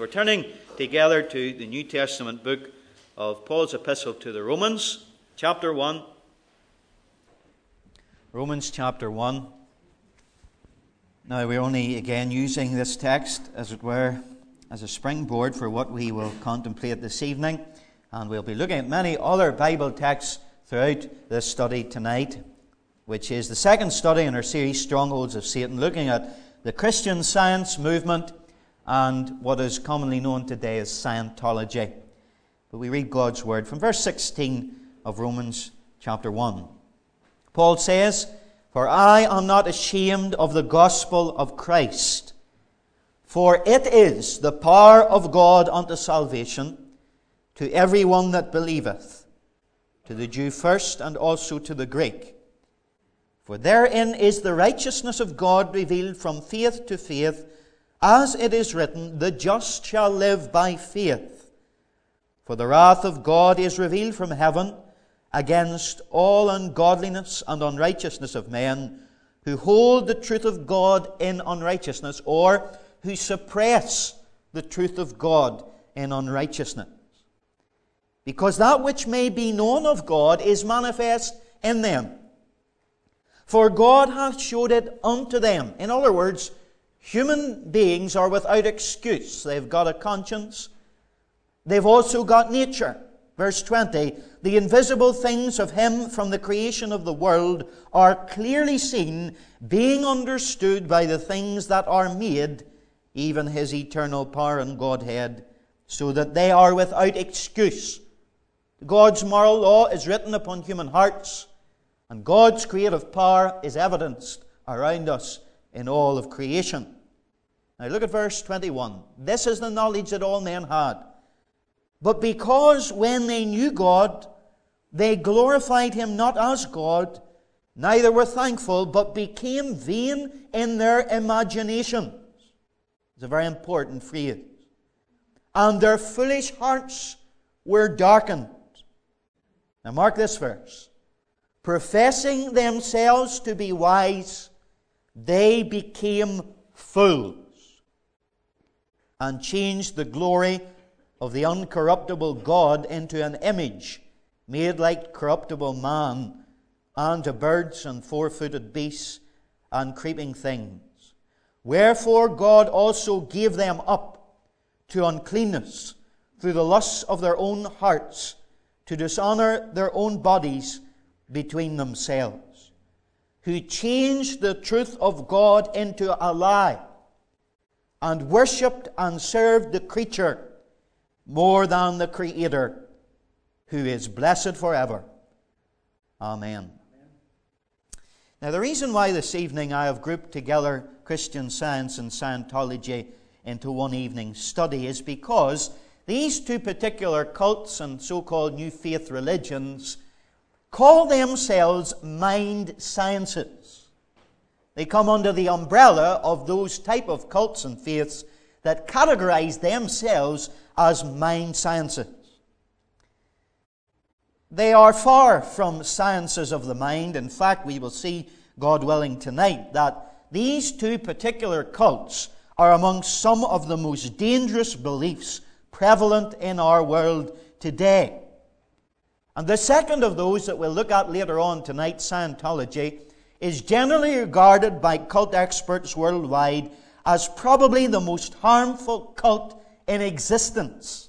We're turning together to the New Testament book of Paul's Epistle to the Romans, chapter 1. Romans chapter 1. Now, we're only again using this text, as it were, as a springboard for what we will contemplate this evening. And we'll be looking at many other Bible texts throughout this study tonight, which is the second study in our series, Strongholds of Satan, looking at the Christian science movement and what is commonly known today as Scientology. But we read God's word from verse 16 of Romans chapter 1. Paul says, For I am not ashamed of the gospel of Christ, for it is the power of God unto salvation to every one that believeth, to the Jew first and also to the Greek. For therein is the righteousness of God revealed from faith to faith as it is written, the just shall live by faith. For the wrath of God is revealed from heaven against all ungodliness and unrighteousness of men who hold the truth of God in unrighteousness, or who suppress the truth of God in unrighteousness. Because that which may be known of God is manifest in them. For God hath showed it unto them. In other words, Human beings are without excuse. They've got a conscience. They've also got nature. Verse 20 The invisible things of Him from the creation of the world are clearly seen, being understood by the things that are made, even His eternal power and Godhead, so that they are without excuse. God's moral law is written upon human hearts, and God's creative power is evidenced around us in all of creation. Now look at verse 21. This is the knowledge that all men had. But because when they knew God, they glorified him not as God, neither were thankful, but became vain in their imaginations. It's a very important phrase. And their foolish hearts were darkened. Now mark this verse. Professing themselves to be wise, they became fools and changed the glory of the uncorruptible God into an image made like corruptible man, and to birds and four footed beasts and creeping things. Wherefore God also gave them up to uncleanness through the lusts of their own hearts, to dishonor their own bodies between themselves who changed the truth of God into a lie and worshipped and served the creature more than the Creator, who is blessed forever. Amen. Now, the reason why this evening I have grouped together Christian Science and Scientology into one evening study is because these two particular cults and so called New Faith religions call themselves mind sciences. They come under the umbrella of those type of cults and faiths that categorize themselves as mind sciences. They are far from sciences of the mind. In fact, we will see, God willing, tonight that these two particular cults are among some of the most dangerous beliefs prevalent in our world today. And the second of those that we'll look at later on tonight, Scientology, is generally regarded by cult experts worldwide as probably the most harmful cult in existence.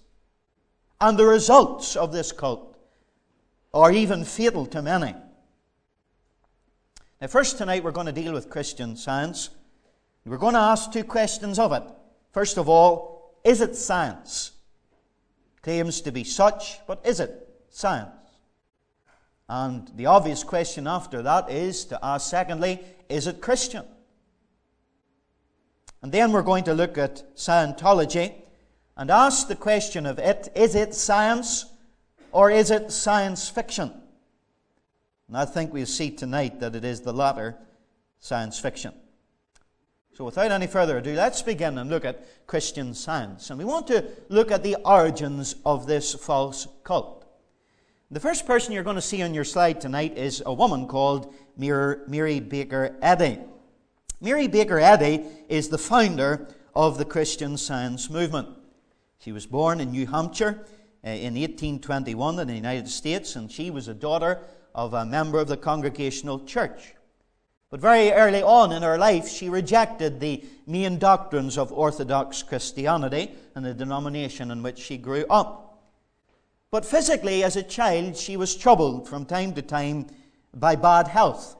And the results of this cult are even fatal to many. Now, first tonight we're going to deal with Christian science. We're going to ask two questions of it. First of all, is it science? Claims to be such, but is it science? And the obvious question after that is to ask, secondly, is it Christian? And then we're going to look at Scientology and ask the question of it is it science or is it science fiction? And I think we'll see tonight that it is the latter, science fiction. So, without any further ado, let's begin and look at Christian science. And we want to look at the origins of this false cult. The first person you're going to see on your slide tonight is a woman called Mary Baker Eddy. Mary Baker Eddy is the founder of the Christian Science movement. She was born in New Hampshire uh, in 1821 in the United States, and she was a daughter of a member of the Congregational Church. But very early on in her life, she rejected the main doctrines of Orthodox Christianity and the denomination in which she grew up. But physically, as a child, she was troubled from time to time by bad health.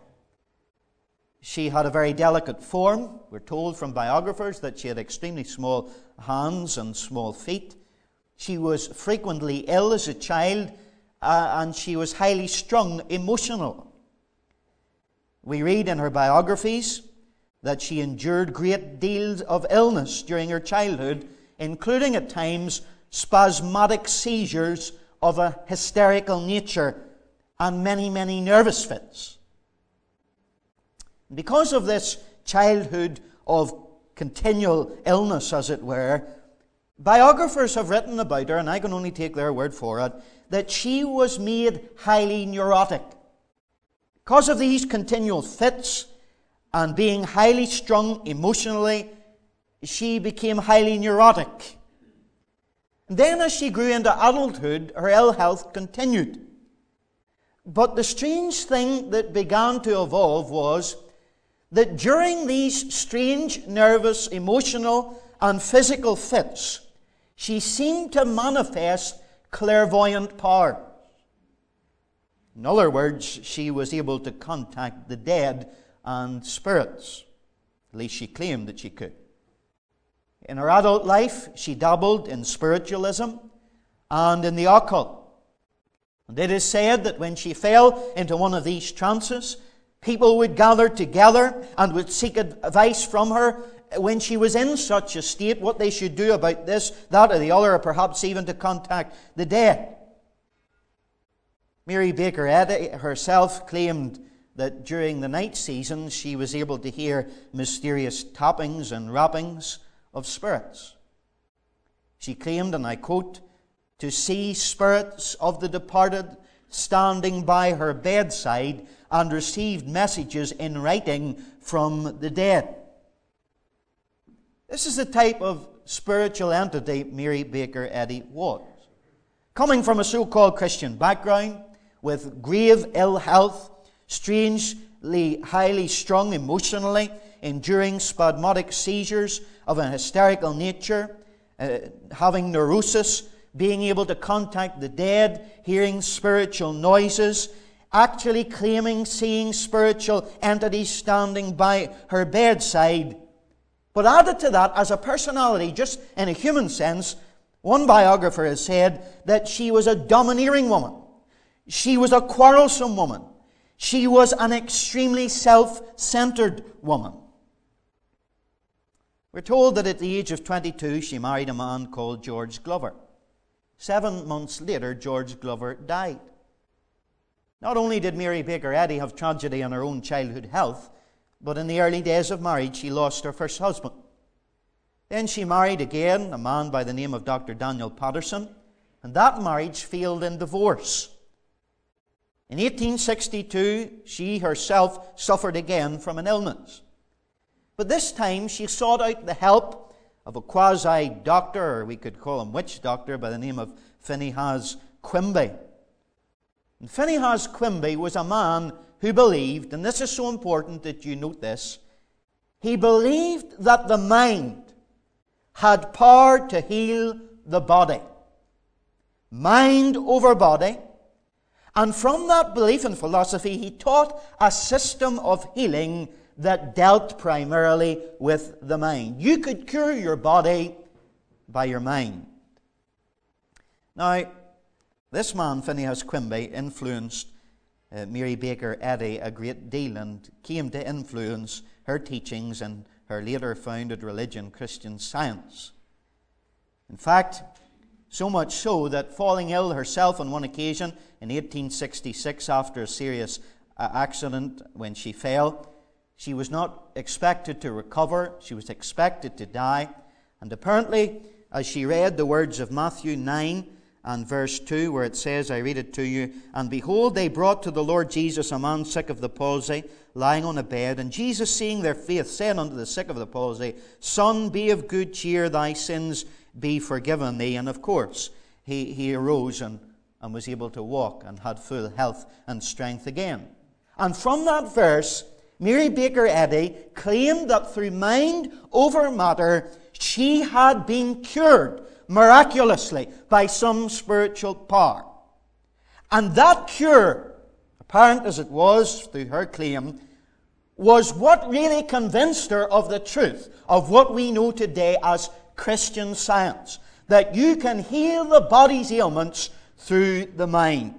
She had a very delicate form. We're told from biographers that she had extremely small hands and small feet. She was frequently ill as a child, uh, and she was highly strung emotional. We read in her biographies that she endured great deals of illness during her childhood, including at times spasmodic seizures of a hysterical nature and many, many nervous fits. Because of this childhood of continual illness, as it were, biographers have written about her, and I can only take their word for it, that she was made highly neurotic. Because of these continual fits and being highly strung emotionally, she became highly neurotic. Then, as she grew into adulthood, her ill health continued. But the strange thing that began to evolve was that during these strange, nervous, emotional, and physical fits, she seemed to manifest clairvoyant power. In other words, she was able to contact the dead and spirits. At least she claimed that she could. In her adult life, she dabbled in spiritualism and in the occult. And it is said that when she fell into one of these trances, people would gather together and would seek advice from her when she was in such a state, what they should do about this, that, or the other, or perhaps even to contact the dead. Mary Baker Eddy herself claimed that during the night season she was able to hear mysterious tappings and rappings of spirits. She claimed, and I quote, to see spirits of the departed standing by her bedside and received messages in writing from the dead. This is the type of spiritual entity Mary Baker Eddy was. Coming from a so called Christian background, with grave ill health, strangely highly strung emotionally, enduring spasmodic seizures of an hysterical nature, uh, having neurosis, being able to contact the dead, hearing spiritual noises, actually claiming seeing spiritual entities standing by her bedside. But added to that, as a personality, just in a human sense, one biographer has said that she was a domineering woman. She was a quarrelsome woman. She was an extremely self centered woman. We're told that at the age of 22, she married a man called George Glover. Seven months later, George Glover died. Not only did Mary Baker Eddy have tragedy in her own childhood health, but in the early days of marriage, she lost her first husband. Then she married again, a man by the name of Dr. Daniel Patterson, and that marriage failed in divorce. In 1862, she herself suffered again from an illness. But this time she sought out the help of a quasi doctor, or we could call him witch doctor, by the name of Phineas Quimby. And Phineas Quimby was a man who believed, and this is so important that you note this, he believed that the mind had power to heal the body. Mind over body. And from that belief and philosophy, he taught a system of healing that dealt primarily with the mind. You could cure your body by your mind. Now, this man, Phineas Quimby, influenced uh, Mary Baker Eddy a great deal and came to influence her teachings and her later founded religion, Christian Science. In fact, so much so that falling ill herself on one occasion in 1866 after a serious uh, accident when she fell, she was not expected to recover, she was expected to die. And apparently, as she read the words of Matthew 9, and verse 2, where it says, I read it to you, And behold, they brought to the Lord Jesus a man sick of the palsy, lying on a bed. And Jesus, seeing their faith, said unto the sick of the palsy, Son, be of good cheer, thy sins be forgiven thee. And of course, he, he arose and, and was able to walk and had full health and strength again. And from that verse, Mary Baker Eddy claimed that through mind over matter, she had been cured miraculously by some spiritual power. And that cure, apparent as it was through her claim, was what really convinced her of the truth of what we know today as Christian science. That you can heal the body's ailments through the mind.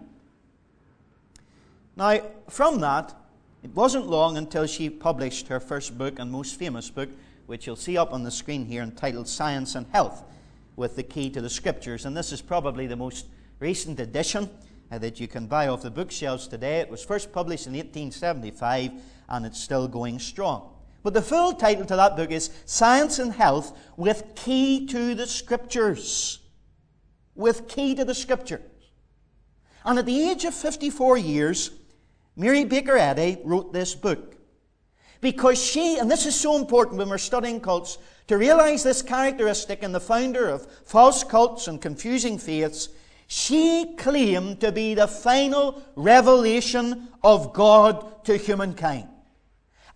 Now, from that, it wasn't long until she published her first book and most famous book, which you'll see up on the screen here, entitled Science and Health, with the key to the Scriptures. And this is probably the most recent edition uh, that you can buy off the bookshelves today. It was first published in 1875 and it's still going strong. But the full title to that book is Science and Health with Key to the Scriptures. With Key to the Scriptures. And at the age of 54 years, Mary Baker Eddy wrote this book. Because she, and this is so important when we're studying cults, to realize this characteristic in the founder of false cults and confusing faiths, she claimed to be the final revelation of God to humankind.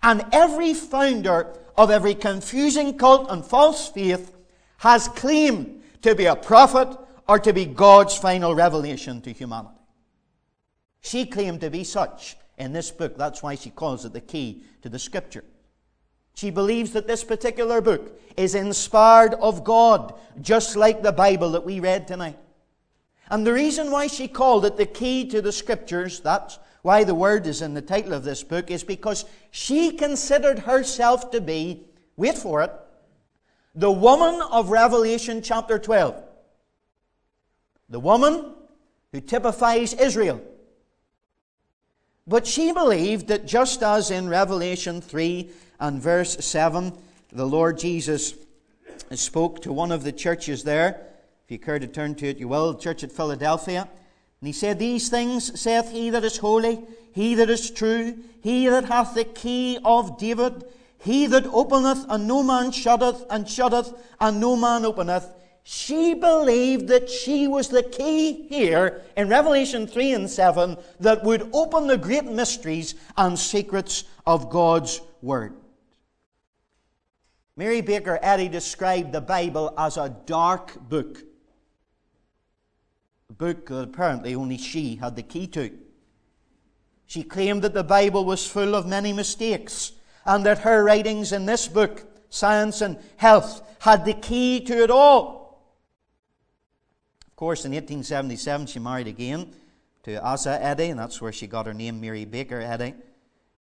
And every founder of every confusing cult and false faith has claimed to be a prophet or to be God's final revelation to humanity. She claimed to be such in this book. That's why she calls it the key to the scripture. She believes that this particular book is inspired of God, just like the Bible that we read tonight. And the reason why she called it the key to the scriptures, that's why the word is in the title of this book, is because she considered herself to be, wait for it, the woman of Revelation chapter 12. The woman who typifies Israel. But she believed that just as in Revelation 3 and verse 7, the Lord Jesus spoke to one of the churches there, if you care to turn to it, you will, church at Philadelphia. And he said, These things saith he that is holy, he that is true, he that hath the key of David, he that openeth, and no man shutteth, and shutteth, and no man openeth. She believed that she was the key here in Revelation 3 and 7 that would open the great mysteries and secrets of God's Word. Mary Baker Eddy described the Bible as a dark book a book that apparently only she had the key to. She claimed that the Bible was full of many mistakes and that her writings in this book, Science and Health, had the key to it all. Of course, in 1877, she married again to Asa Eddy, and that's where she got her name, Mary Baker Eddy.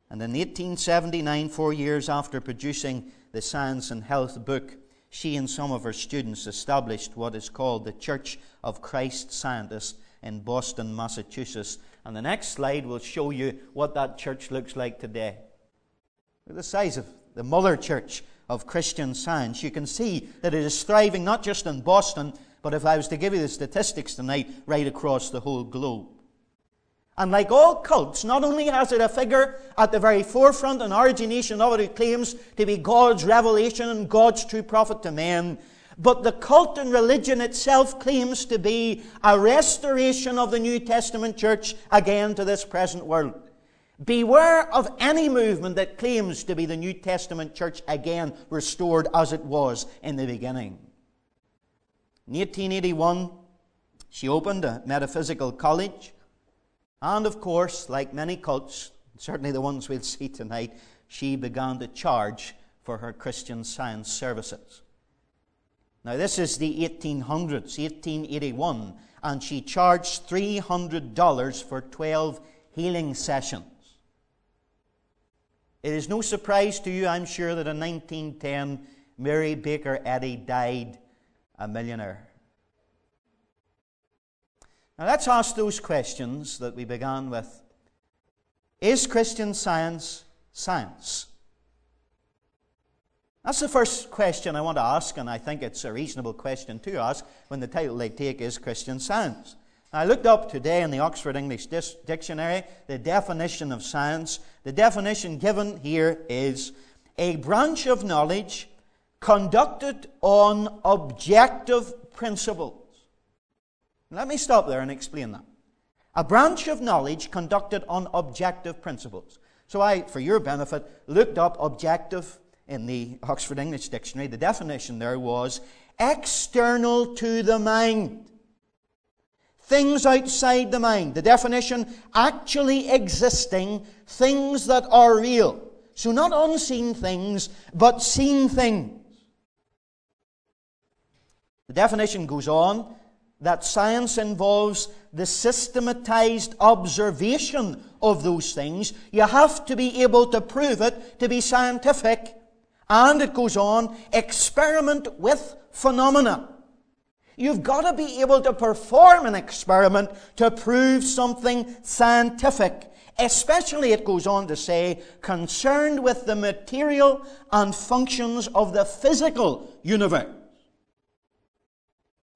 And in 1879, four years after producing the Science and Health book, she and some of her students established what is called the Church of Christ Scientists in Boston, Massachusetts. And the next slide will show you what that church looks like today. The size of the Mother Church of Christian Science. You can see that it is thriving not just in Boston, but if I was to give you the statistics tonight, right across the whole globe. And like all cults, not only has it a figure at the very forefront and origination of it who claims to be God's revelation and God's true prophet to men, but the cult and religion itself claims to be a restoration of the New Testament church again to this present world. Beware of any movement that claims to be the New Testament church again restored as it was in the beginning. In 1881, she opened a metaphysical college. And of course, like many cults, certainly the ones we'll see tonight, she began to charge for her Christian science services. Now, this is the 1800s, 1881, and she charged $300 for 12 healing sessions. It is no surprise to you, I'm sure, that in 1910, Mary Baker Eddy died a millionaire. Now let's ask those questions that we began with. Is Christian science science? That's the first question I want to ask, and I think it's a reasonable question to ask when the title they take is Christian Science. I looked up today in the Oxford English Dictionary the definition of science. The definition given here is a branch of knowledge conducted on objective principles. Let me stop there and explain that. A branch of knowledge conducted on objective principles. So I, for your benefit, looked up objective in the Oxford English Dictionary. The definition there was external to the mind. Things outside the mind. The definition actually existing, things that are real. So not unseen things, but seen things. The definition goes on that science involves the systematized observation of those things. You have to be able to prove it to be scientific. And it goes on, experiment with phenomena. You've got to be able to perform an experiment to prove something scientific. Especially, it goes on to say, concerned with the material and functions of the physical universe.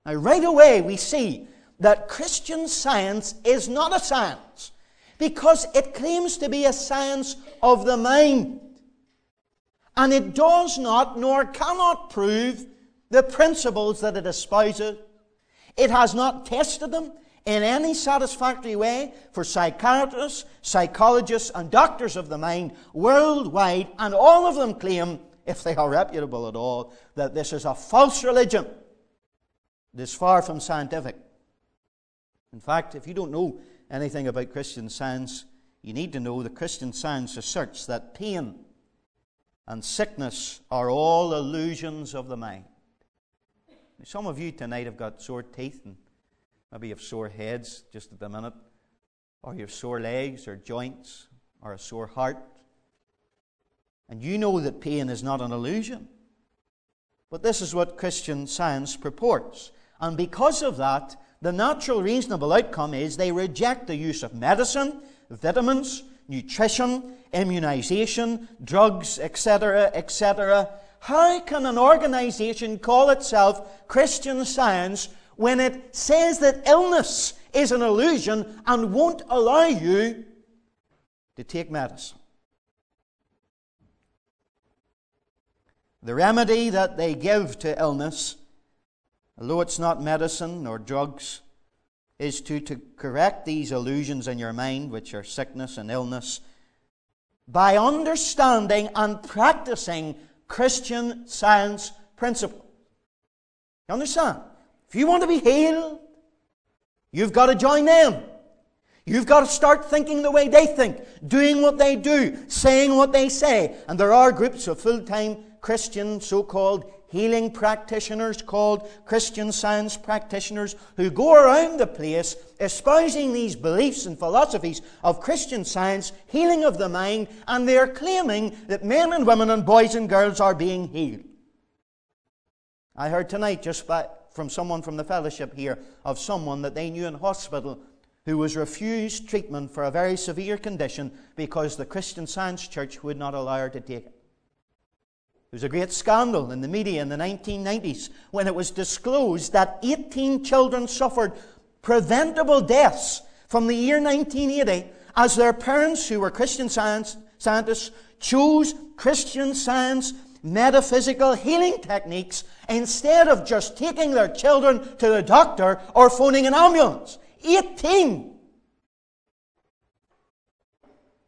Now, right away, we see that Christian science is not a science because it claims to be a science of the mind. And it does not nor cannot prove the principles that it espouses. It has not tested them in any satisfactory way for psychiatrists, psychologists, and doctors of the mind worldwide, and all of them claim, if they are reputable at all, that this is a false religion it is far from scientific. In fact, if you don't know anything about Christian science, you need to know that Christian science asserts that pain and sickness are all illusions of the mind. Some of you tonight have got sore teeth and maybe you have sore heads just at the minute, or you have sore legs or joints or a sore heart. And you know that pain is not an illusion. But this is what Christian science purports. And because of that, the natural reasonable outcome is they reject the use of medicine, vitamins, nutrition, immunization, drugs, etc., etc. How can an organization call itself Christian Science when it says that illness is an illusion and won't allow you to take medicine? The remedy that they give to illness although it's not medicine or drugs, is to, to correct these illusions in your mind, which are sickness and illness, by understanding and practicing Christian science principles. You understand? If you want to be healed, you've got to join them. You've got to start thinking the way they think, doing what they do, saying what they say. And there are groups of full time Christian so called healing practitioners called Christian science practitioners who go around the place espousing these beliefs and philosophies of Christian science, healing of the mind, and they're claiming that men and women and boys and girls are being healed. I heard tonight just by, from someone from the fellowship here of someone that they knew in hospital who was refused treatment for a very severe condition because the Christian Science Church would not allow her to take it. There was a great scandal in the media in the 1990s when it was disclosed that 18 children suffered preventable deaths from the year 1980 as their parents, who were Christian science, scientists, chose Christian science metaphysical healing techniques instead of just taking their children to the doctor or phoning an ambulance. 18!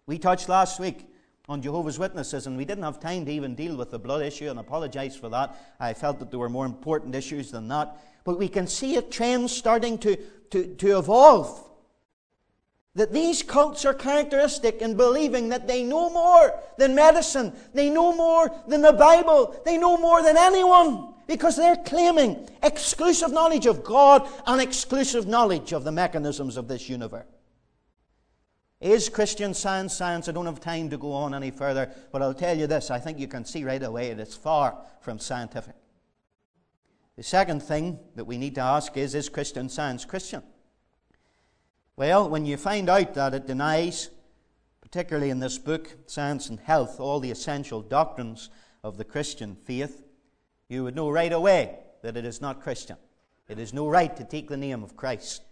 We touched last week on Jehovah's Witnesses, and we didn't have time to even deal with the blood issue, and apologize for that. I felt that there were more important issues than that. But we can see a trend starting to, to, to evolve. That these cults are characteristic in believing that they know more than medicine, they know more than the Bible, they know more than anyone, because they're claiming exclusive knowledge of God and exclusive knowledge of the mechanisms of this universe. Is Christian science science? I don't have time to go on any further, but I'll tell you this I think you can see right away that it's far from scientific. The second thing that we need to ask is Is Christian science Christian? Well, when you find out that it denies, particularly in this book, Science and Health, all the essential doctrines of the Christian faith, you would know right away that it is not Christian. It is no right to take the name of Christ.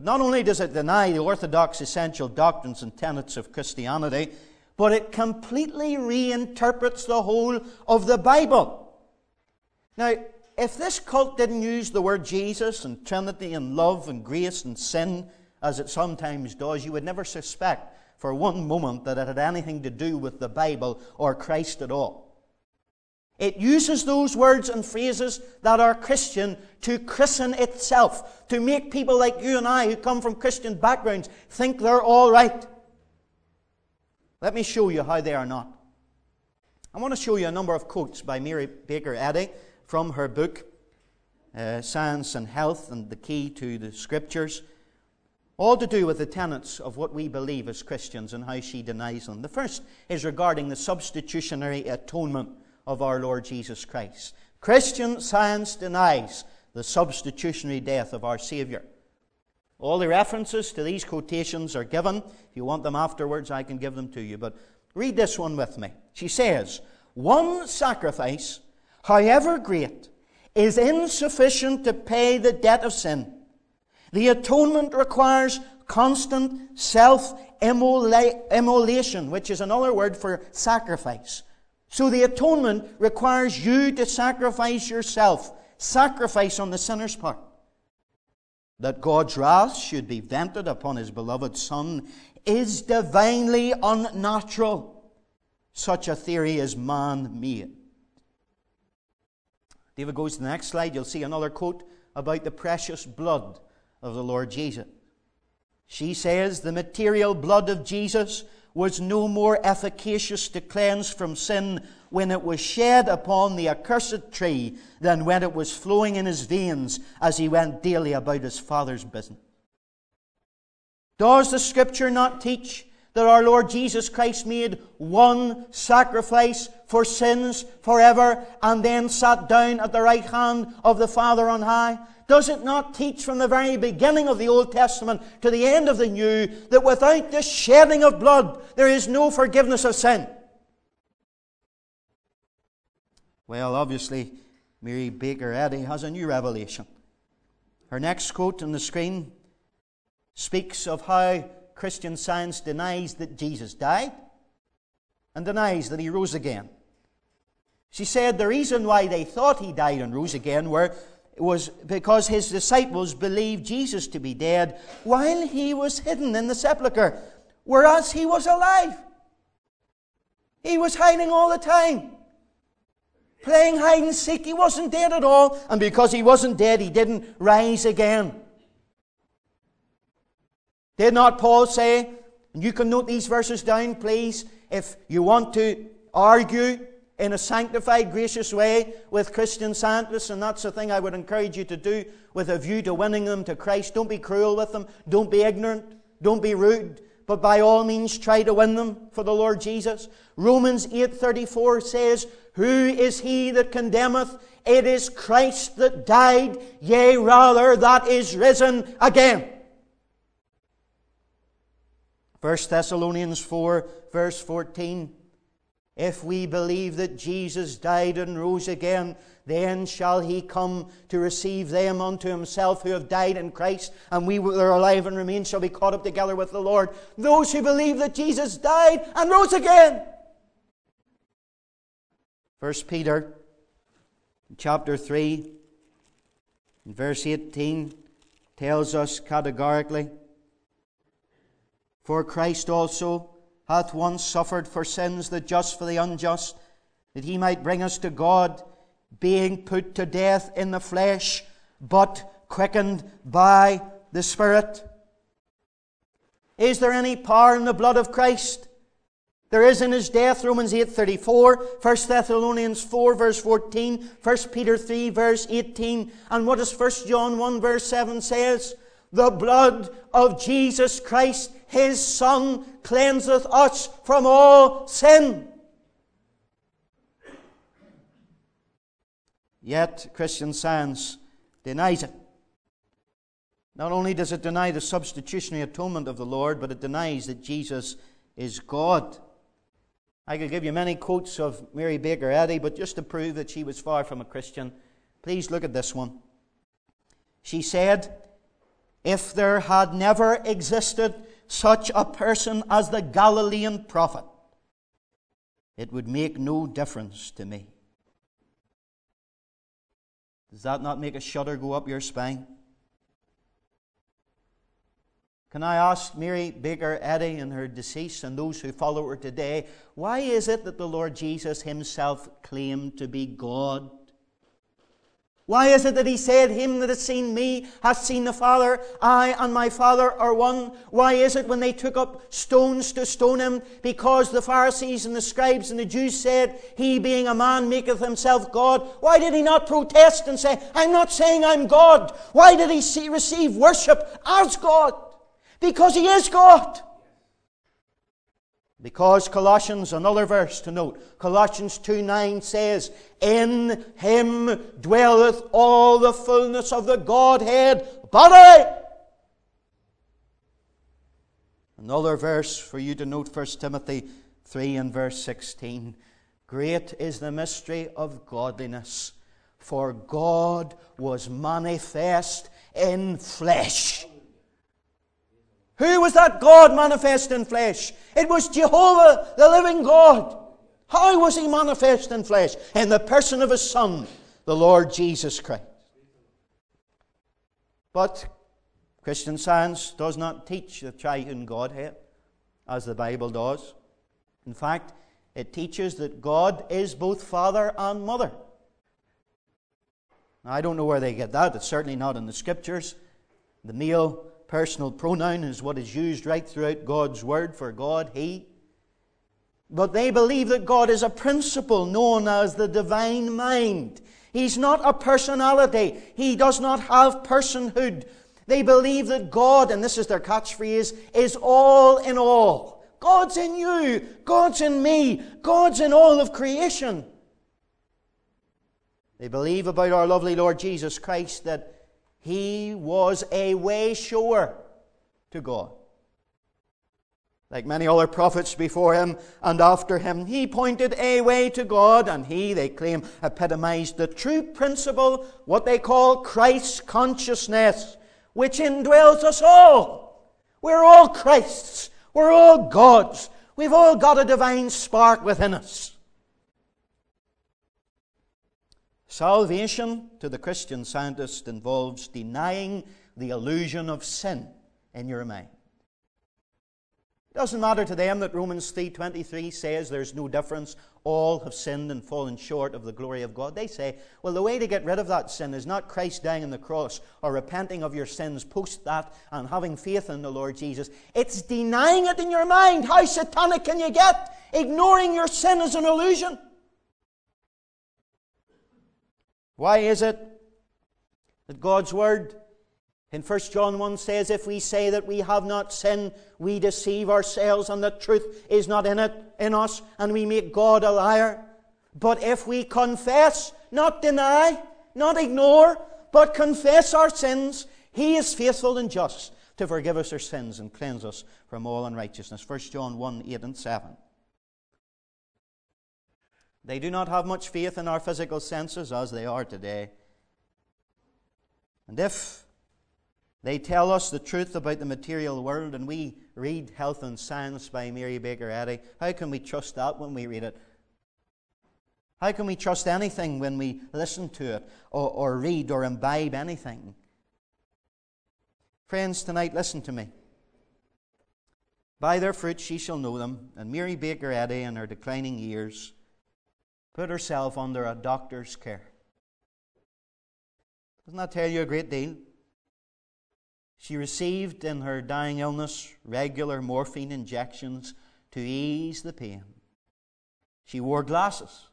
But not only does it deny the orthodox essential doctrines and tenets of Christianity, but it completely reinterprets the whole of the Bible. Now, if this cult didn't use the word Jesus and Trinity and love and grace and sin, as it sometimes does, you would never suspect for one moment that it had anything to do with the Bible or Christ at all. It uses those words and phrases that are Christian to christen itself, to make people like you and I who come from Christian backgrounds think they're all right. Let me show you how they are not. I want to show you a number of quotes by Mary Baker Eddy from her book, uh, Science and Health and the Key to the Scriptures, all to do with the tenets of what we believe as Christians and how she denies them. The first is regarding the substitutionary atonement of our Lord Jesus Christ. Christian science denies the substitutionary death of our Saviour. All the references to these quotations are given. If you want them afterwards, I can give them to you. But read this one with me. She says, One sacrifice, however great, is insufficient to pay the debt of sin. The atonement requires constant self immolation, which is another word for sacrifice. So the atonement requires you to sacrifice yourself, sacrifice on the sinner's part. That God's wrath should be vented upon his beloved Son is divinely unnatural. Such a theory is man made. David goes to the next slide. You'll see another quote about the precious blood of the Lord Jesus. She says, The material blood of Jesus was no more efficacious to cleanse from sin when it was shed upon the accursed tree than when it was flowing in his veins as he went daily about his Father's business. Does the Scripture not teach that our Lord Jesus Christ made one sacrifice for sins forever and then sat down at the right hand of the Father on high? Does it not teach from the very beginning of the Old Testament to the end of the New that without the shedding of blood there is no forgiveness of sin? Well, obviously, Mary Baker Eddy has a new revelation. Her next quote on the screen speaks of how Christian science denies that Jesus died and denies that he rose again. She said the reason why they thought he died and rose again were was because his disciples believed Jesus to be dead while he was hidden in the sepulchre, whereas he was alive. He was hiding all the time. Playing hide and seek. He wasn't dead at all. And because he wasn't dead, he didn't rise again. Did not Paul say, and you can note these verses down, please, if you want to argue in a sanctified, gracious way with Christian scientists, and that's the thing I would encourage you to do with a view to winning them to Christ. Don't be cruel with them, don't be ignorant, don't be rude, but by all means try to win them for the Lord Jesus. Romans 8:34 says, "Who is he that condemneth? It is Christ that died, yea rather that is risen again." 1 Thessalonians 4 verse 14 if we believe that Jesus died and rose again, then shall he come to receive them unto himself who have died in Christ, and we that are alive and remain shall be caught up together with the Lord. Those who believe that Jesus died and rose again. 1 Peter chapter 3, verse 18 tells us categorically For Christ also hath once suffered for sins, the just for the unjust, that he might bring us to God, being put to death in the flesh, but quickened by the Spirit. Is there any power in the blood of Christ? There is in his death, Romans 8.34, 1 Thessalonians 4 verse 14, 1 Peter 3 verse 18, and what does 1 John 1 verse 7 says? The blood of Jesus Christ his Son cleanseth us from all sin. Yet Christian science denies it. Not only does it deny the substitutionary atonement of the Lord, but it denies that Jesus is God. I could give you many quotes of Mary Baker Eddy, but just to prove that she was far from a Christian, please look at this one. She said, If there had never existed such a person as the Galilean prophet, it would make no difference to me. Does that not make a shudder go up your spine? Can I ask Mary Baker Eddy and her deceased and those who follow her today, why is it that the Lord Jesus himself claimed to be God? Why is it that he said, Him that has seen me hath seen the Father? I and my Father are one. Why is it when they took up stones to stone him? Because the Pharisees and the scribes and the Jews said, He being a man maketh himself God. Why did he not protest and say, I'm not saying I'm God? Why did he see, receive worship as God? Because he is God. Because Colossians, another verse to note, Colossians 2 9 says, In him dwelleth all the fullness of the Godhead body. Another verse for you to note, 1 Timothy 3 and verse 16. Great is the mystery of godliness, for God was manifest in flesh who was that God manifest in flesh? It was Jehovah, the living God. How was he manifest in flesh? In the person of his Son, the Lord Jesus Christ. But Christian science does not teach the triune Godhead as the Bible does. In fact, it teaches that God is both Father and Mother. Now, I don't know where they get that. It's certainly not in the Scriptures. The male personal pronoun is what is used right throughout God's Word for God, He. But they believe that God is a principle known as the divine mind. He's not a personality. He does not have personhood. They believe that God, and this is their catchphrase, is all in all. God's in you. God's in me. God's in all of creation. They believe about our lovely Lord Jesus Christ that he was a way shower to God. Like many other prophets before him and after him, he pointed a way to God, and he, they claim, epitomized the true principle, what they call Christ's consciousness, which indwells us all. We're all Christ's. We're all God's. We've all got a divine spark within us. Salvation to the Christian scientist involves denying the illusion of sin in your mind. It doesn't matter to them that Romans 3:23 says there's no difference all have sinned and fallen short of the glory of God. They say, well the way to get rid of that sin is not Christ dying on the cross or repenting of your sins post that and having faith in the Lord Jesus. It's denying it in your mind. How satanic can you get? Ignoring your sin is an illusion. Why is it that God's Word in 1 John 1 says, If we say that we have not sinned, we deceive ourselves, and the truth is not in it in us, and we make God a liar. But if we confess, not deny, not ignore, but confess our sins, He is faithful and just to forgive us our sins and cleanse us from all unrighteousness. 1 John 1 8 and 7. They do not have much faith in our physical senses as they are today. And if they tell us the truth about the material world and we read Health and Science by Mary Baker Eddy, how can we trust that when we read it? How can we trust anything when we listen to it or, or read or imbibe anything? Friends, tonight, listen to me. By their fruits ye shall know them. And Mary Baker Eddy, in her declining years, put herself under a doctor's care. Doesn't that tell you a great deal? She received in her dying illness regular morphine injections to ease the pain. She wore glasses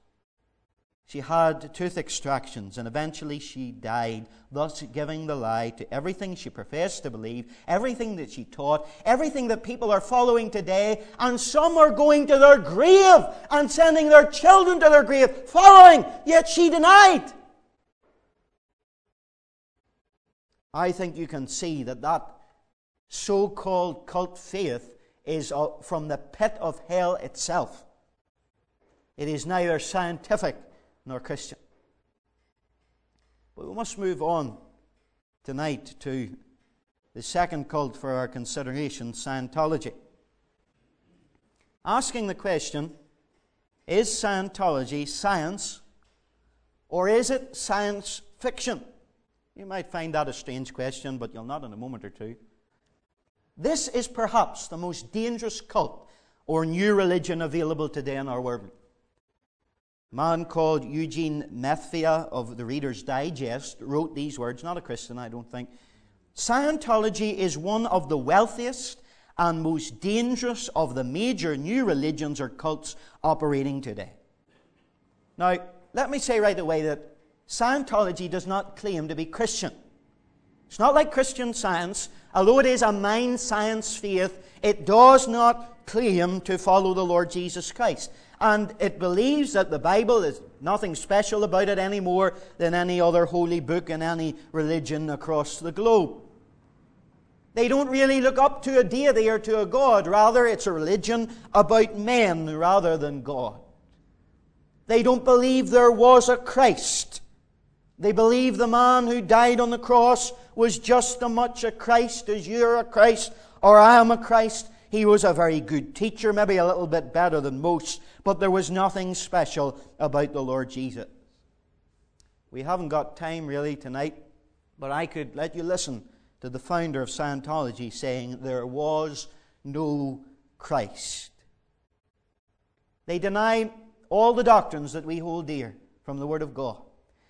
she had tooth extractions and eventually she died, thus giving the lie to everything she professed to believe, everything that she taught, everything that people are following today, and some are going to their grave and sending their children to their grave following, yet she denied. I think you can see that that so called cult faith is uh, from the pit of hell itself. It is neither scientific nor Christian. But we must move on tonight to the second cult for our consideration Scientology. Asking the question is Scientology science or is it science fiction? You might find that a strange question, but you'll not in a moment or two. This is perhaps the most dangerous cult or new religion available today in our world. Man called Eugene Methvin of the Reader's Digest wrote these words, not a Christian, I don't think. Scientology is one of the wealthiest and most dangerous of the major new religions or cults operating today. Now, let me say right away that Scientology does not claim to be Christian. It's not like Christian science. Although it is a mind science faith, it does not claim to follow the Lord Jesus Christ. And it believes that the Bible is nothing special about it any more than any other holy book in any religion across the globe. They don't really look up to a deity or to a God. Rather, it's a religion about men rather than God. They don't believe there was a Christ. They believe the man who died on the cross was just as much a Christ as you're a Christ or I am a Christ. He was a very good teacher, maybe a little bit better than most, but there was nothing special about the Lord Jesus. We haven't got time really tonight, but I could let you listen to the founder of Scientology saying there was no Christ. They deny all the doctrines that we hold dear from the Word of God.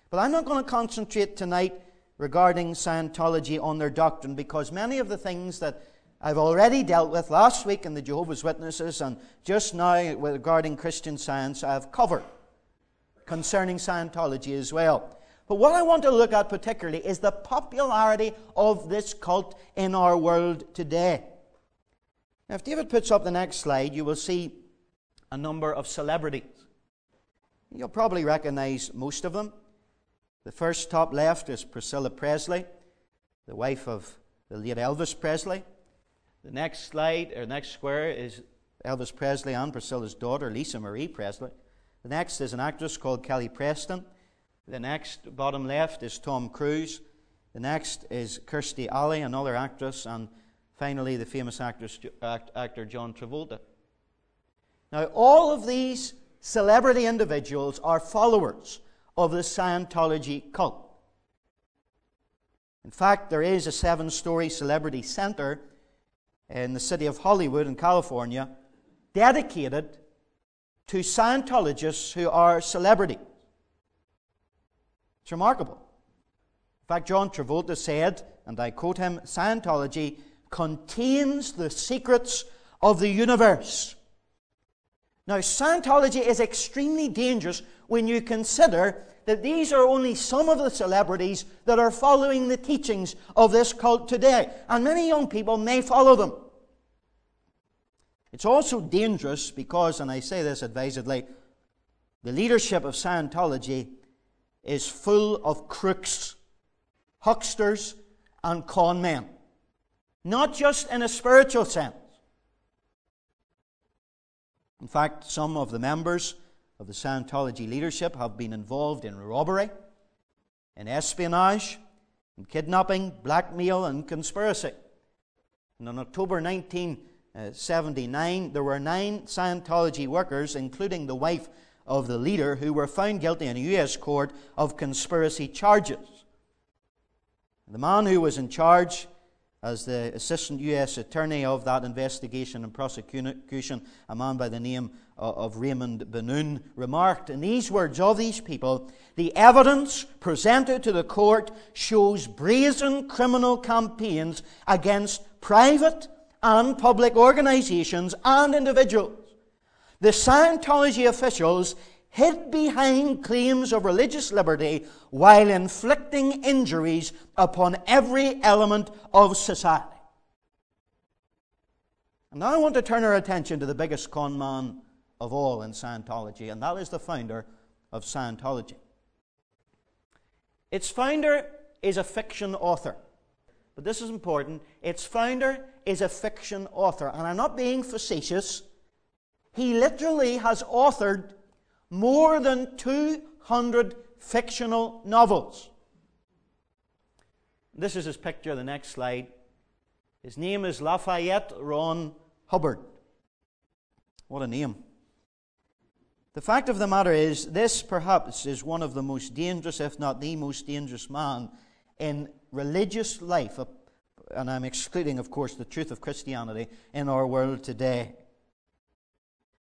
But I'm not going to concentrate tonight regarding Scientology on their doctrine because many of the things that I've already dealt with last week in the Jehovah's Witnesses and just now regarding Christian science I've covered concerning Scientology as well. But what I want to look at particularly is the popularity of this cult in our world today. Now, if David puts up the next slide, you will see a number of celebrities. You'll probably recognize most of them. The first top left is Priscilla Presley, the wife of the late Elvis Presley. The next slide, or next square, is Elvis Presley and Priscilla's daughter, Lisa Marie Presley. The next is an actress called Kelly Preston. The next, bottom left, is Tom Cruise. The next is Kirstie Alley, another actress. And finally, the famous actress, actor John Travolta. Now, all of these celebrity individuals are followers of the Scientology cult. In fact, there is a seven story celebrity center in the city of Hollywood in California dedicated to Scientologists who are celebrities. It's remarkable. In fact, John Travolta said, and I quote him Scientology contains the secrets of the universe. Now, Scientology is extremely dangerous when you consider that these are only some of the celebrities that are following the teachings of this cult today. And many young people may follow them. It's also dangerous because, and I say this advisedly, the leadership of Scientology is full of crooks, hucksters, and con men. Not just in a spiritual sense. In fact, some of the members of the Scientology leadership have been involved in robbery, in espionage, in kidnapping, blackmail, and conspiracy. And in October 1979, there were nine Scientology workers, including the wife of the leader, who were found guilty in a U.S. court of conspiracy charges. The man who was in charge as the assistant U.S. attorney of that investigation and prosecution, a man by the name Uh, of Raymond Banoun, remarked in these words of these people the evidence presented to the court shows brazen criminal campaigns against private and public organizations and individuals. The Scientology officials hid behind claims of religious liberty while inflicting injuries upon every element of society. And now I want to turn our attention to the biggest con man of all in Scientology, and that is the founder of Scientology. Its founder is a fiction author. But this is important. Its founder is a fiction author. And I'm not being facetious. He literally has authored more than 200 fictional novels. This is his picture, the next slide. His name is Lafayette Ron Hubbard. What a name. The fact of the matter is, this perhaps is one of the most dangerous, if not the most dangerous man in religious life, and I'm excluding, of course, the truth of Christianity in our world today.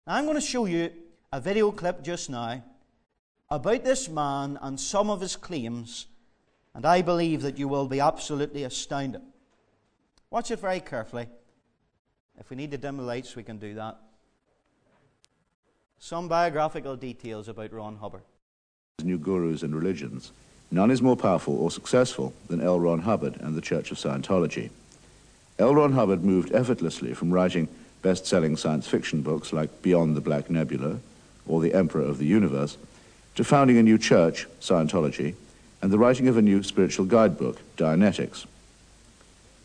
I'm going to show you a video clip just now about this man and some of his claims, and I believe that you will be absolutely astounded. Watch it very carefully. If we need to dim the lights, we can do that. Some biographical details about Ron Hubbard. New gurus and religions. None is more powerful or successful than L. Ron Hubbard and the Church of Scientology. L. Ron Hubbard moved effortlessly from writing best-selling science fiction books like Beyond the Black Nebula or The Emperor of the Universe to founding a new church, Scientology, and the writing of a new spiritual guidebook, Dianetics.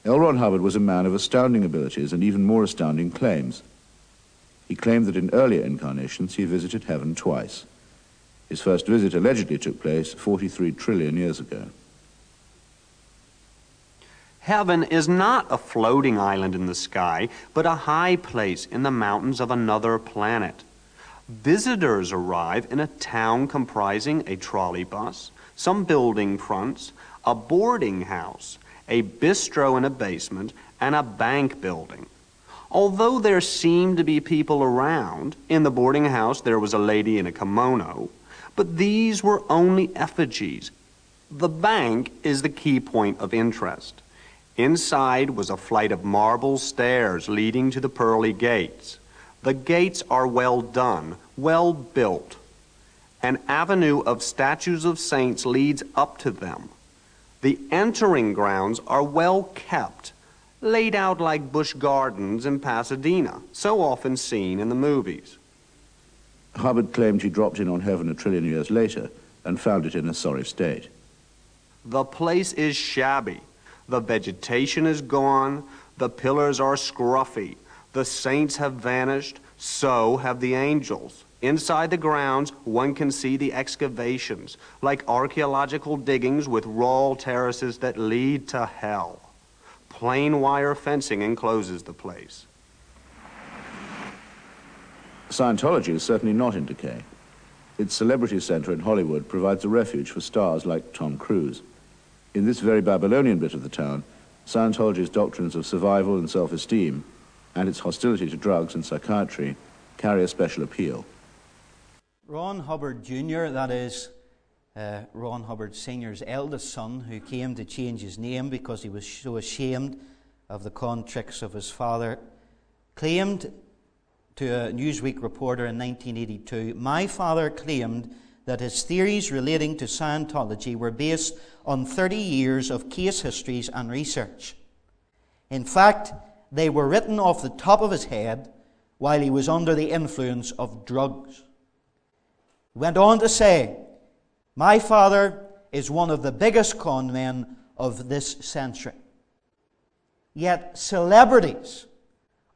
L. Ron Hubbard was a man of astounding abilities and even more astounding claims. He claimed that in earlier incarnations he visited heaven twice. His first visit allegedly took place 43 trillion years ago. Heaven is not a floating island in the sky, but a high place in the mountains of another planet. Visitors arrive in a town comprising a trolley bus, some building fronts, a boarding house, a bistro in a basement, and a bank building. Although there seemed to be people around, in the boarding house there was a lady in a kimono, but these were only effigies. The bank is the key point of interest. Inside was a flight of marble stairs leading to the pearly gates. The gates are well done, well built. An avenue of statues of saints leads up to them. The entering grounds are well kept, laid out like Busch Gardens in Pasadena, so often seen in the movies. Hubbard claimed he dropped in on heaven a trillion years later and found it in a sorry state. The place is shabby. The vegetation is gone. The pillars are scruffy. The saints have vanished. So have the angels. Inside the grounds, one can see the excavations, like archaeological diggings with raw terraces that lead to hell. Plain wire fencing encloses the place. Scientology is certainly not in decay. Its celebrity center in Hollywood provides a refuge for stars like Tom Cruise. In this very Babylonian bit of the town, Scientology's doctrines of survival and self-esteem and its hostility to drugs and psychiatry carry a special appeal. Ron Hubbard Jr., that is uh, Ron Hubbard Sr.'s eldest son, who came to change his name because he was so ashamed of the con tricks of his father, claimed to a Newsweek reporter in 1982 My father claimed that his theories relating to Scientology were based on 30 years of case histories and research. In fact, they were written off the top of his head while he was under the influence of drugs. He went on to say, My father is one of the biggest con men of this century. Yet celebrities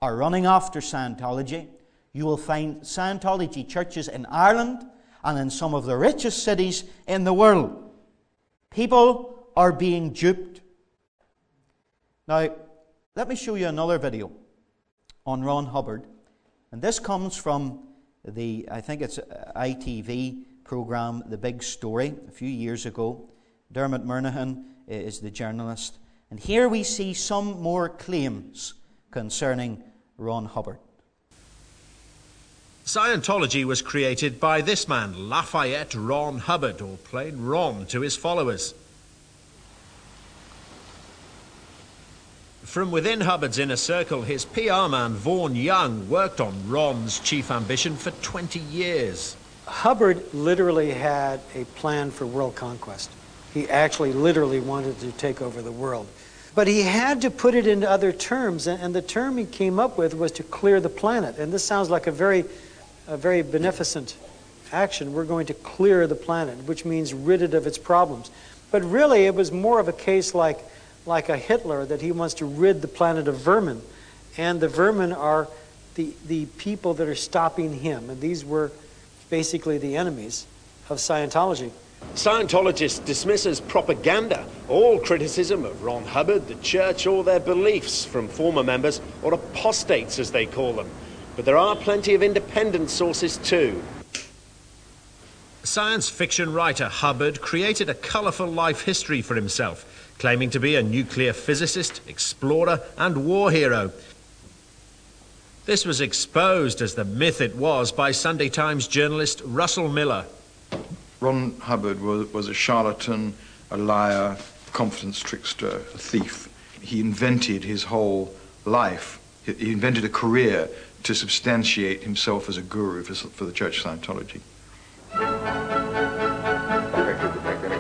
are running after Scientology. You will find Scientology churches in Ireland and in some of the richest cities in the world. People are being duped. Now, let me show you another video on Ron Hubbard. And this comes from the, I think it's uh, ITV program, The Big Story, a few years ago. Dermot Murnaghan eh, is the journalist. And here we see some more claims concerning Ron Hubbard. Scientology was created by this man, Lafayette Ron Hubbard, or plain Ron to his followers. From within Hubbard's inner circle, his PR man, Vaughn Young, worked on Ron's chief ambition for 20 years. Hubbard literally had a plan for world conquest. He actually literally wanted to take over the world. But he had to put it into other terms, and the term he came up with was to clear the planet. And this sounds like a very, a very beneficent action. We're going to clear the planet, which means rid it of its problems. But really, it was more of a case like like a Hitler that he wants to rid the planet of vermin. And the vermin are the, the people that are stopping him. And these were basically the enemies of Scientology. Scientologists dismiss as propaganda all criticism of Ron Hubbard, the church, or their beliefs from former members, or apostates as they call them. But there are plenty of independent sources too. Science fiction writer Hubbard created a colourful life history for himself, claiming to be a nuclear physicist, explorer, and war hero. This was exposed as the myth it was by Sunday Times journalist Russell Miller. Ron Hubbard was, was a charlatan, a liar, confidence trickster, a thief. He invented his whole life, he invented a career to substantiate himself as a guru for, for the Church of Scientology.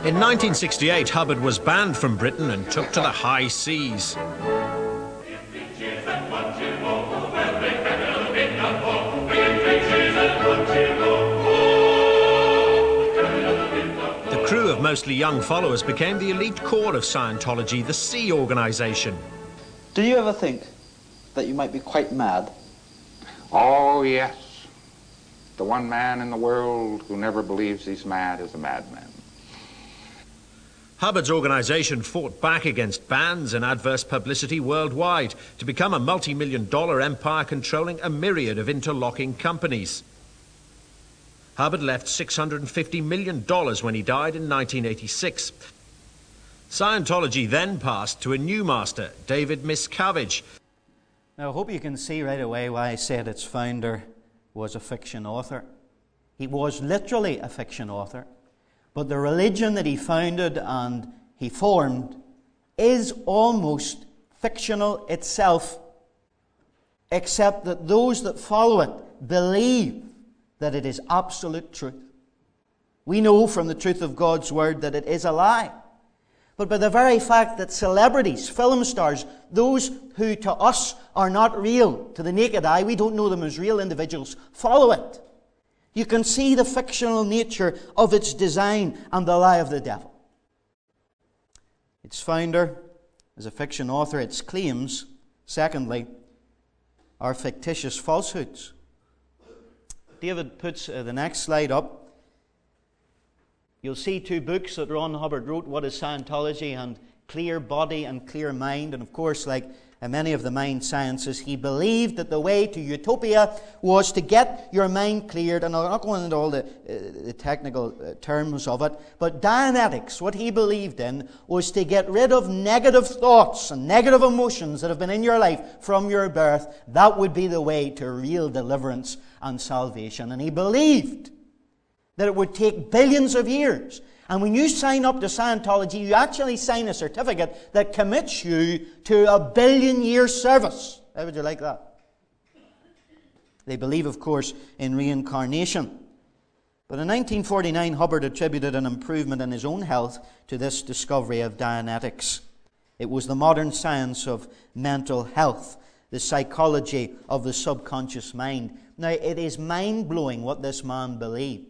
In 1968, Hubbard was banned from Britain and took to the high seas. Mostly young followers became the elite core of Scientology, the Sea organization. Do you ever think that you might be quite mad? Oh, yes. The one man in the world who never believes he's mad is a madman. Hubbard's organization fought back against bans and adverse publicity worldwide to become a multi million dollar empire controlling a myriad of interlocking companies. Hubbard left $650 million when he died in 1986. Scientology then passed to a new master, David Miscavige. Now, I hope you can see right away why I said its founder was a fiction author. He was literally a fiction author. But the religion that he founded and he formed is almost fictional itself, except that those that follow it believe that it is absolute truth. We know from the truth of God's word that it is a lie. But by the very fact that celebrities, film stars, those who to us are not real, to the naked eye, we don't know them as real individuals, follow it. You can see the fictional nature of its design and the lie of the devil. Its founder is a fiction author. Its claims, secondly, are fictitious falsehoods. David puts uh, the next slide up. You'll see two books that Ron Hubbard wrote What is Scientology and Clear Body and Clear Mind. And of course, like many of the mind sciences, he believed that the way to utopia was to get your mind cleared. And I'm not going into all the, uh, the technical uh, terms of it, but Dianetics, what he believed in, was to get rid of negative thoughts and negative emotions that have been in your life from your birth. That would be the way to real deliverance and salvation. And he believed that it would take billions of years. And when you sign up to Scientology, you actually sign a certificate that commits you to a billion year service. How would you like that? They believe, of course, in reincarnation. But in 1949, Hubbard attributed an improvement in his own health to this discovery of Dianetics. It was the modern science of mental health, the psychology of the subconscious mind. Now, it is mind blowing what this man believed.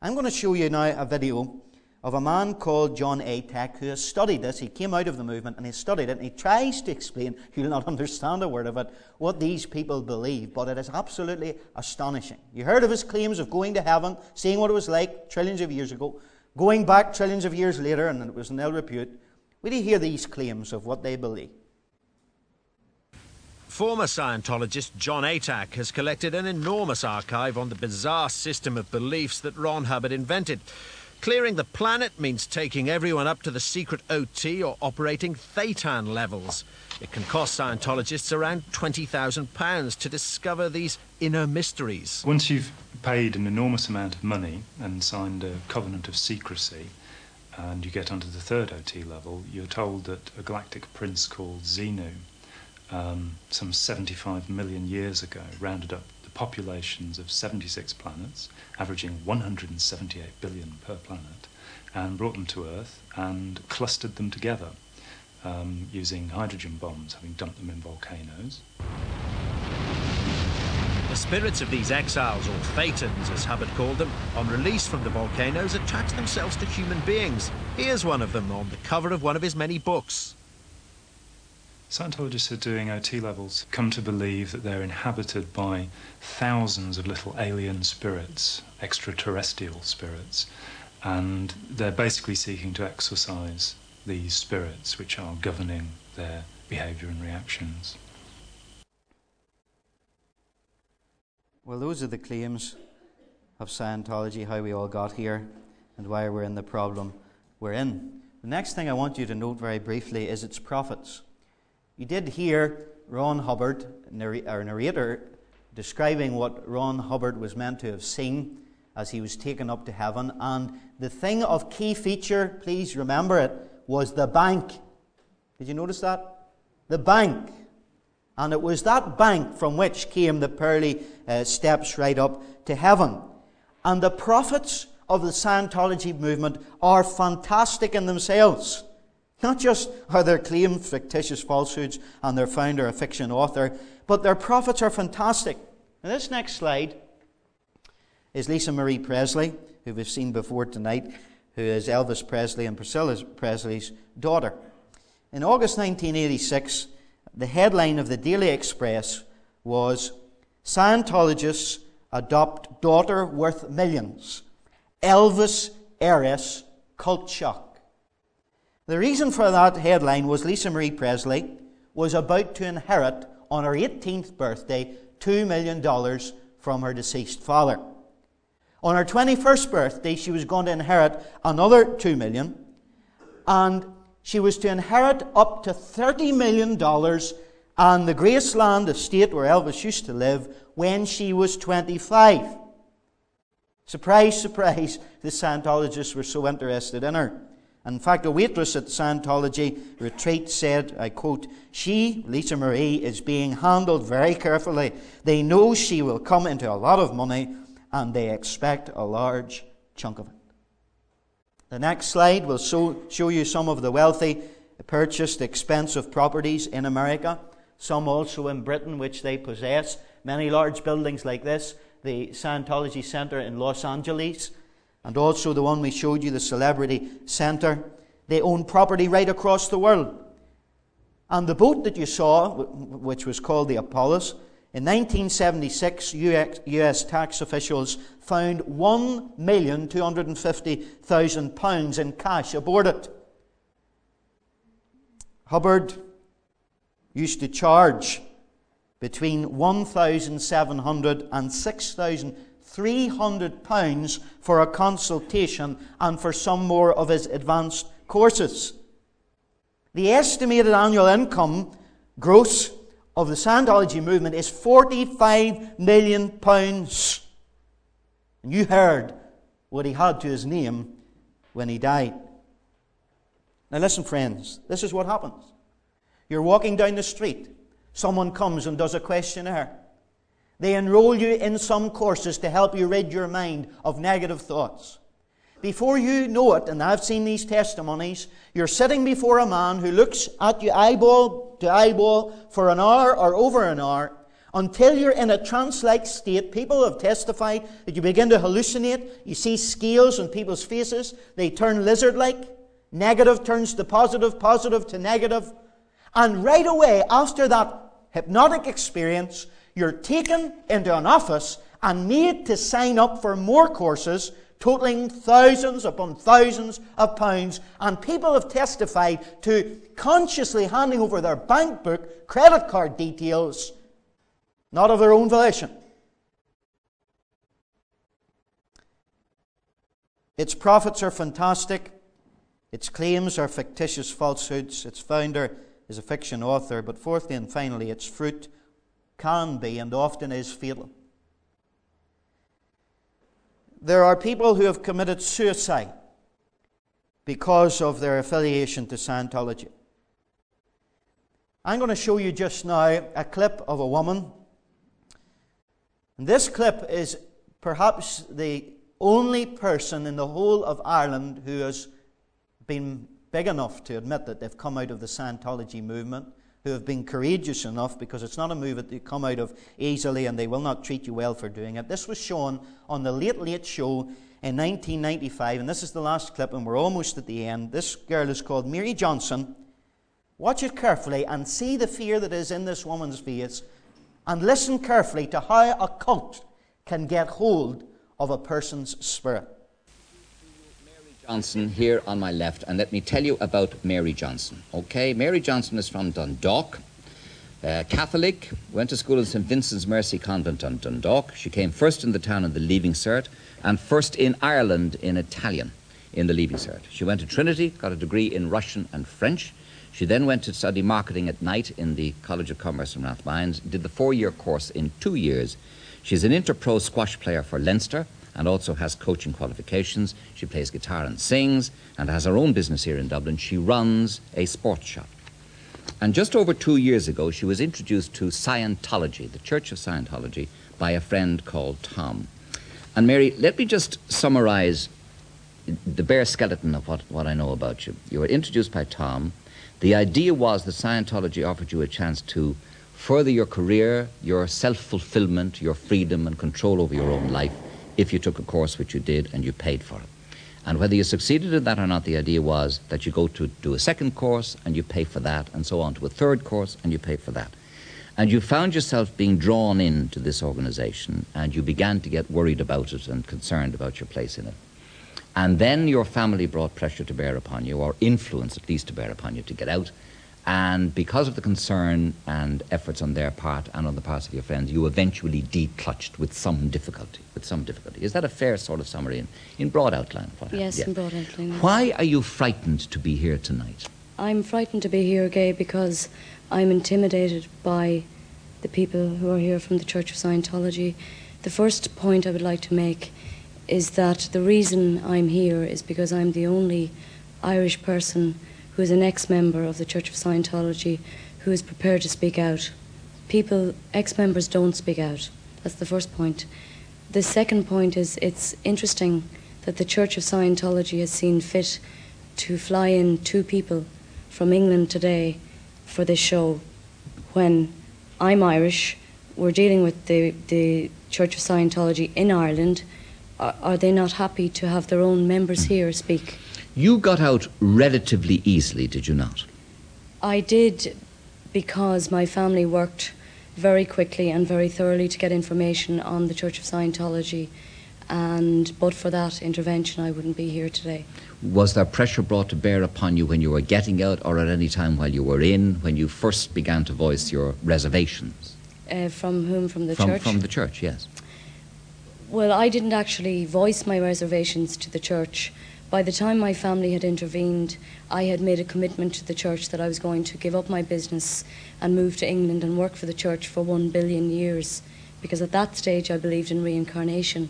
I'm going to show you now a video of a man called John Atack who has studied this. He came out of the movement and he studied it and he tries to explain, you'll not understand a word of it, what these people believe, but it is absolutely astonishing. You heard of his claims of going to heaven, seeing what it was like trillions of years ago, going back trillions of years later, and it was in ill repute. Where do hear these claims of what they believe? Former Scientologist John Atack has collected an enormous archive on the bizarre system of beliefs that Ron Hubbard invented. Clearing the planet means taking everyone up to the secret OT or operating Thetan levels. It can cost Scientologists around £20,000 to discover these inner mysteries. Once you've paid an enormous amount of money and signed a covenant of secrecy, and you get onto the third OT level, you're told that a galactic prince called Xenu um, some 75 million years ago, rounded up the populations of 76 planets, averaging 178 billion per planet, and brought them to Earth and clustered them together um, using hydrogen bombs, having dumped them in volcanoes. The spirits of these exiles, or Thetans as Hubbard called them, on release from the volcanoes attach themselves to human beings. Here's one of them on the cover of one of his many books. Scientologists who are doing OT levels come to believe that they're inhabited by thousands of little alien spirits, extraterrestrial spirits, and they're basically seeking to exorcise these spirits which are governing their behavior and reactions. Well, those are the claims of Scientology, how we all got here, and why we're in the problem we're in. The next thing I want you to note very briefly is its profits. You did hear Ron Hubbard, our narrator, describing what Ron Hubbard was meant to have seen as he was taken up to heaven. And the thing of key feature, please remember it, was the bank. Did you notice that? The bank. And it was that bank from which came the pearly uh, steps right up to heaven. And the profits of the Scientology movement are fantastic in themselves. Not just are their claimed fictitious falsehoods and their founder a fiction author, but their profits are fantastic. Now, this next slide is Lisa Marie Presley, who we've seen before tonight, who is Elvis Presley and Priscilla Presley's daughter. In August 1986, the headline of the Daily Express was Scientologists adopt daughter worth millions. Elvis heiress cult shock. The reason for that headline was Lisa Marie Presley was about to inherit on her 18th birthday $2 million from her deceased father. On her 21st birthday, she was going to inherit another 2 million, and she was to inherit up to $30 million and the Graceland estate where Elvis used to live when she was 25. Surprise, surprise, the Scientologists were so interested in her. In fact, a waitress at the Scientology retreat said, I quote, She, Lisa Marie, is being handled very carefully. They know she will come into a lot of money and they expect a large chunk of it. The next slide will show, show you some of the wealthy purchased expensive properties in America, some also in Britain, which they possess. Many large buildings like this, the Scientology Center in Los Angeles, and also the one we showed you, the Celebrity Centre. They own property right across the world. And the boat that you saw, which was called the Apollos, in 1976, US, tax officials found £1,250,000 in cash aboard it. Hubbard used to charge between 1,700 and 6,000 £300 for a consultation and for some more of his advanced courses. The estimated annual income gross of the Scientology movement is £45 million. And you heard what he had to his name when he died. Now, listen, friends, this is what happens. You're walking down the street, someone comes and does a questionnaire. They enroll you in some courses to help you rid your mind of negative thoughts. Before you know it, and I've seen these testimonies, you're sitting before a man who looks at you eyeball to eyeball for an hour or over an hour until you're in a trance like state. People have testified that you begin to hallucinate. You see scales on people's faces, they turn lizard like. Negative turns to positive, positive to negative. And right away, after that hypnotic experience, you're taken into an office and made to sign up for more courses totaling thousands upon thousands of pounds, and people have testified to consciously handing over their bank book, credit card details, not of their own volition. Its profits are fantastic. Its claims are fictitious falsehoods. Its founder is a fiction author. But fourthly and finally, its fruit can be and often is fatal. There are people who have committed suicide because of their affiliation to Scientology. I'm going to show you just now a clip of a woman. And this clip is perhaps the only person in the whole of Ireland who has been big enough to admit that they've come out of the Scientology movement who have been courageous enough, because it's not a move that you come out of easily and they will not treat you well for doing it. This was shown on the Late Late Show in 1995, and this is the last clip, and we're almost at the end. This girl is called Mary Johnson. Watch it carefully and see the fear that is in this woman's face, and listen carefully to how a cult can get hold of a person's spirit. Johnson here on my left, and let me tell you about Mary Johnson. Okay, Mary Johnson is from Dundalk, uh, Catholic, went to school in St Vincent's Mercy Convent on Dundalk. She came first in the town in the Leaving Cert, and first in Ireland in Italian in the Leaving Cert. She went to Trinity, got a degree in Russian and French. She then went to study marketing at night in the College of Commerce in Rathmines, did the four year course in two years. She's an interpro squash player for Leinster and also has coaching qualifications. She plays guitar and sings and has her own business here in Dublin. She runs a sports shop. And just over two years ago, she was introduced to Scientology, the Church of Scientology, by a friend called Tom. And Mary, let me just summarize the bare skeleton of what, what I know about you. You were introduced by Tom. The idea was that Scientology offered you a chance to further your career, your self fulfillment, your freedom and control over your own life if you took a course, which you did, and you paid for it. And whether you succeeded in that or not, the idea was that you go to do a second course and you pay for that, and so on to a third course and you pay for that. And you found yourself being drawn into this organization and you began to get worried about it and concerned about your place in it. And then your family brought pressure to bear upon you, or influence at least to bear upon you, to get out. And because of the concern and efforts on their part and on the part of your friends, you eventually declutched with some difficulty. With some difficulty, is that a fair sort of summary in, in broad outline? What yes, in broad outline. Yes. Why are you frightened to be here tonight? I'm frightened to be here, Gay, because I'm intimidated by the people who are here from the Church of Scientology. The first point I would like to make is that the reason I'm here is because I'm the only Irish person who is an ex member of the Church of Scientology who is prepared to speak out. People, ex members, don't speak out. That's the first point. The second point is it's interesting that the Church of Scientology has seen fit to fly in two people from England today for this show when I'm Irish, we're dealing with the, the Church of Scientology in Ireland are, are they not happy to have their own members here speak? You got out relatively easily, did you not? I did because my family worked very quickly and very thoroughly to get information on the Church of Scientology. And but for that intervention, I wouldn't be here today. Was there pressure brought to bear upon you when you were getting out, or at any time while you were in, when you first began to voice your reservations? Uh, from whom? From the from, church? From the church, yes. Well, I didn't actually voice my reservations to the church. By the time my family had intervened, I had made a commitment to the church that I was going to give up my business and move to England and work for the church for one billion years. Because at that stage I believed in reincarnation,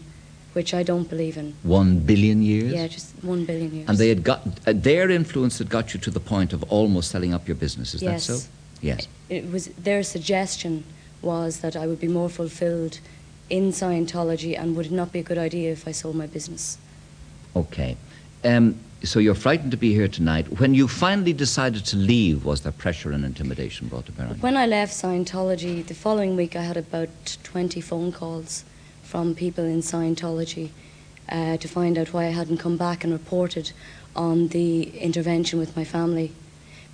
which I don't believe in. One billion years? Yeah, just one billion years. And they had got uh, their influence had got you to the point of almost selling up your business. Is yes. that so? Yes. It was their suggestion was that I would be more fulfilled in Scientology, and would it not be a good idea if I sold my business? Okay. Um, so you're frightened to be here tonight. When you finally decided to leave, was there pressure and intimidation brought to bear on you? When I left Scientology, the following week I had about 20 phone calls from people in Scientology uh, to find out why I hadn't come back and reported on the intervention with my family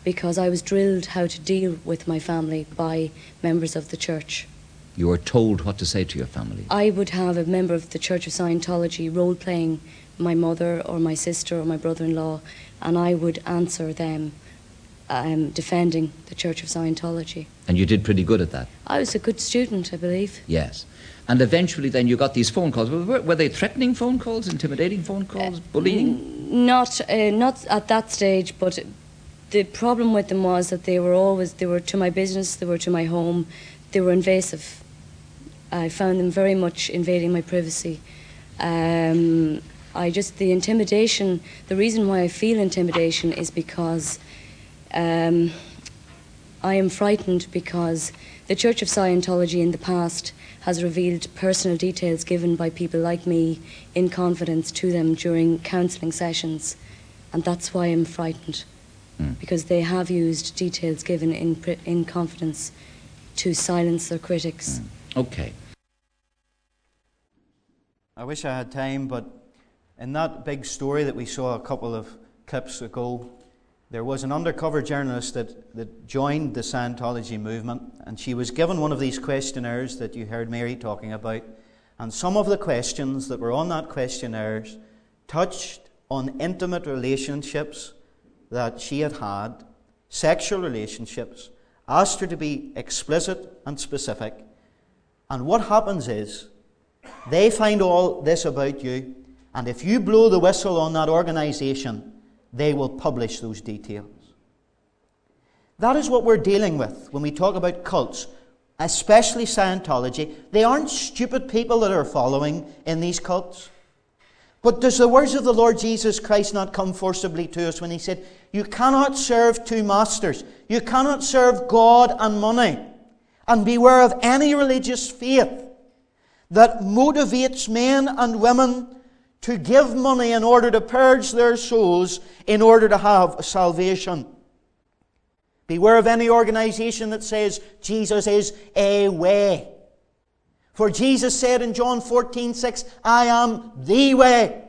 because I was drilled how to deal with my family by members of the church. You were told what to say to your family. I would have a member of the Church of Scientology role playing my mother or my sister or my brother in law, and I would answer them um, defending the Church of Scientology. And you did pretty good at that? I was a good student, I believe. Yes. And eventually, then you got these phone calls. Were, were they threatening phone calls, intimidating phone calls, uh, bullying? Not, uh, not at that stage, but the problem with them was that they were always they were to my business, they were to my home, they were invasive. I found them very much invading my privacy. Um, I just, the intimidation, the reason why I feel intimidation is because um, I am frightened because the Church of Scientology in the past has revealed personal details given by people like me in confidence to them during counselling sessions. And that's why I'm frightened. Mm. Because they have used details given in, in confidence to silence their critics. Mm. Okay. I wish I had time, but in that big story that we saw a couple of clips ago, there was an undercover journalist that, that joined the Scientology movement, and she was given one of these questionnaires that you heard Mary talking about. And some of the questions that were on that questionnaire touched on intimate relationships that she had had, sexual relationships, asked her to be explicit and specific. And what happens is They find all this about you, and if you blow the whistle on that organization, they will publish those details. That is what we're dealing with when we talk about cults, especially Scientology. They aren't stupid people that are following in these cults. But does the words of the Lord Jesus Christ not come forcibly to us when he said, You cannot serve two masters. You cannot serve God and money. And beware of any religious faith that motivates men and women to give money in order to purge their souls in order to have salvation. Beware of any organization that says Jesus is a way. For Jesus said in John 14, 6, I am the way.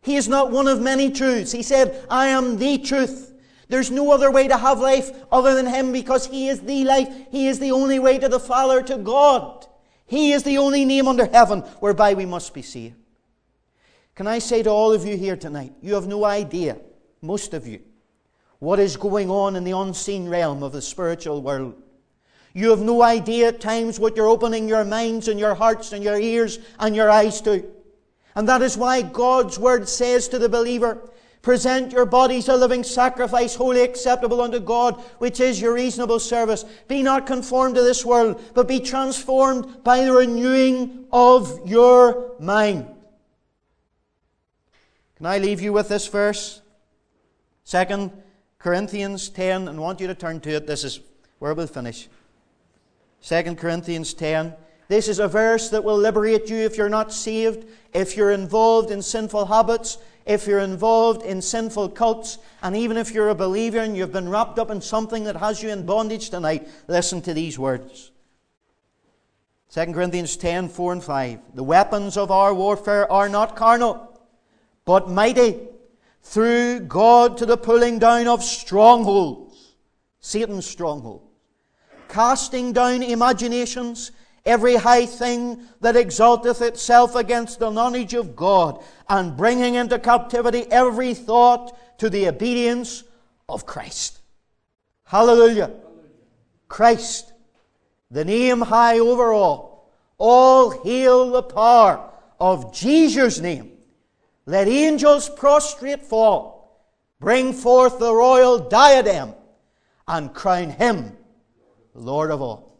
He is not one of many truths. He said, I am the truth. There's no other way to have life other than Him because He is the life. He is the only way to the Father, to God. He is the only name under heaven whereby we must be saved. Can I say to all of you here tonight, you have no idea, most of you, what is going on in the unseen realm of the spiritual world. You have no idea at times what you're opening your minds and your hearts and your ears and your eyes to. And that is why God's word says to the believer, Present your bodies a living sacrifice, wholly acceptable unto God, which is your reasonable service. Be not conformed to this world, but be transformed by the renewing of your mind. Can I leave you with this verse? Second Corinthians 10, and want you to turn to it. This is where we'll finish. 2 Corinthians 10. This is a verse that will liberate you if you're not saved, if you're involved in sinful habits, if you're involved in sinful cults, and even if you're a believer and you've been wrapped up in something that has you in bondage tonight, listen to these words. 2 Corinthians 10 4 and 5. The weapons of our warfare are not carnal, but mighty through God to the pulling down of strongholds, Satan's strongholds casting down imaginations, every high thing that exalteth itself against the knowledge of God, and bringing into captivity every thought to the obedience of Christ. Hallelujah. Christ, the name high over all. All hail the power of Jesus' name. Let angels prostrate fall, bring forth the royal diadem, and crown him Lord of all.